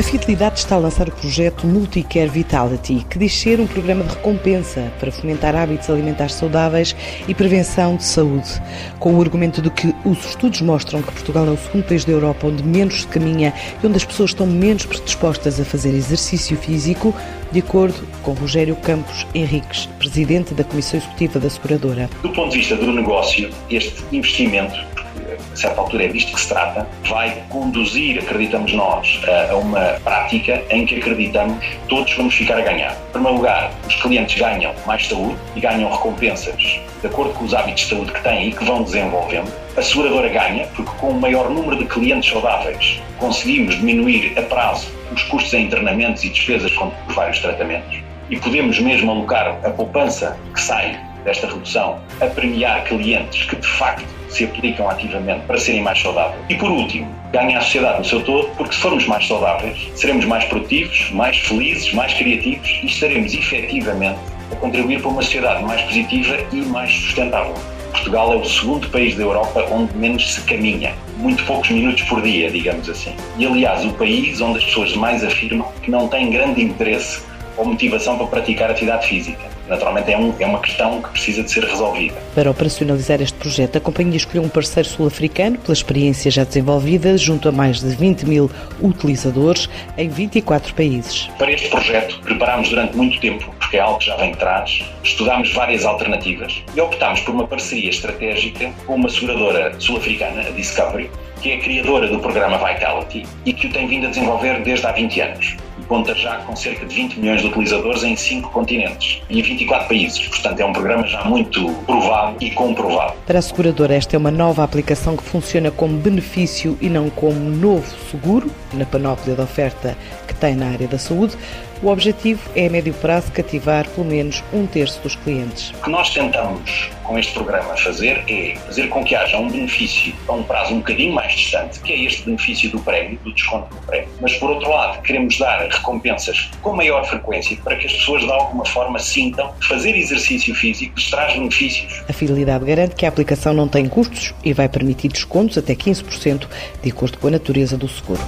A Fidelidade está a lançar o projeto Multicare Vitality, que diz ser um programa de recompensa para fomentar hábitos alimentares saudáveis e prevenção de saúde, com o argumento de que os estudos mostram que Portugal é o segundo país da Europa onde menos se caminha e onde as pessoas estão menos predispostas a fazer exercício físico, de acordo com Rogério Campos Henriques, presidente da Comissão Executiva da Seguradora. Do ponto de vista do negócio, este investimento certa altura é disto que se trata, vai conduzir, acreditamos nós, a uma prática em que acreditamos todos vamos ficar a ganhar. Em primeiro lugar, os clientes ganham mais saúde e ganham recompensas de acordo com os hábitos de saúde que têm e que vão desenvolvendo. A seguradora ganha porque com o maior número de clientes saudáveis conseguimos diminuir a prazo os custos em internamentos e despesas com vários tratamentos e podemos mesmo alocar a poupança que sai desta redução a premiar clientes que de facto se aplicam ativamente para serem mais saudáveis. E por último, ganha a sociedade no seu todo, porque se formos mais saudáveis, seremos mais produtivos, mais felizes, mais criativos e estaremos efetivamente a contribuir para uma sociedade mais positiva e mais sustentável. Portugal é o segundo país da Europa onde menos se caminha, muito poucos minutos por dia, digamos assim. E aliás, o país onde as pessoas mais afirmam que não têm grande interesse ou motivação para praticar atividade física. Naturalmente é, um, é, uma questão que precisa de ser resolvida. Para operacionalizar este projeto, a companhia escolheu um parceiro sul-africano pela experiência já desenvolvida junto a mais de 20 mil utilizadores em 24 países. Para este projeto preparámos durante muito tempo, porque é algo que já vem de trás, estudámos várias alternativas e optámos por uma parceria estratégica com uma seguradora sul-africana, a Discovery, que é a criadora do programa Vitality e que o tem vindo a desenvolver desde há 20 anos conta já com cerca de 20 milhões de utilizadores em 5 continentes e em 24 países. Portanto, é um programa já muito provado e comprovado. Para a seguradora, esta é uma nova aplicação que funciona como benefício e não como novo seguro na panóplia de oferta tem na área da saúde. O objetivo é, a médio prazo, cativar pelo menos um terço dos clientes. O que nós tentamos com este programa fazer é fazer com que haja um benefício a um prazo um bocadinho mais distante, que é este benefício do prémio, do desconto do prémio. Mas, por outro lado, queremos dar recompensas com maior frequência para que as pessoas, de alguma forma, sintam que fazer exercício físico lhes traz benefícios. A Fidelidade garante que a aplicação não tem custos e vai permitir descontos até 15%, de acordo com a natureza do seguro.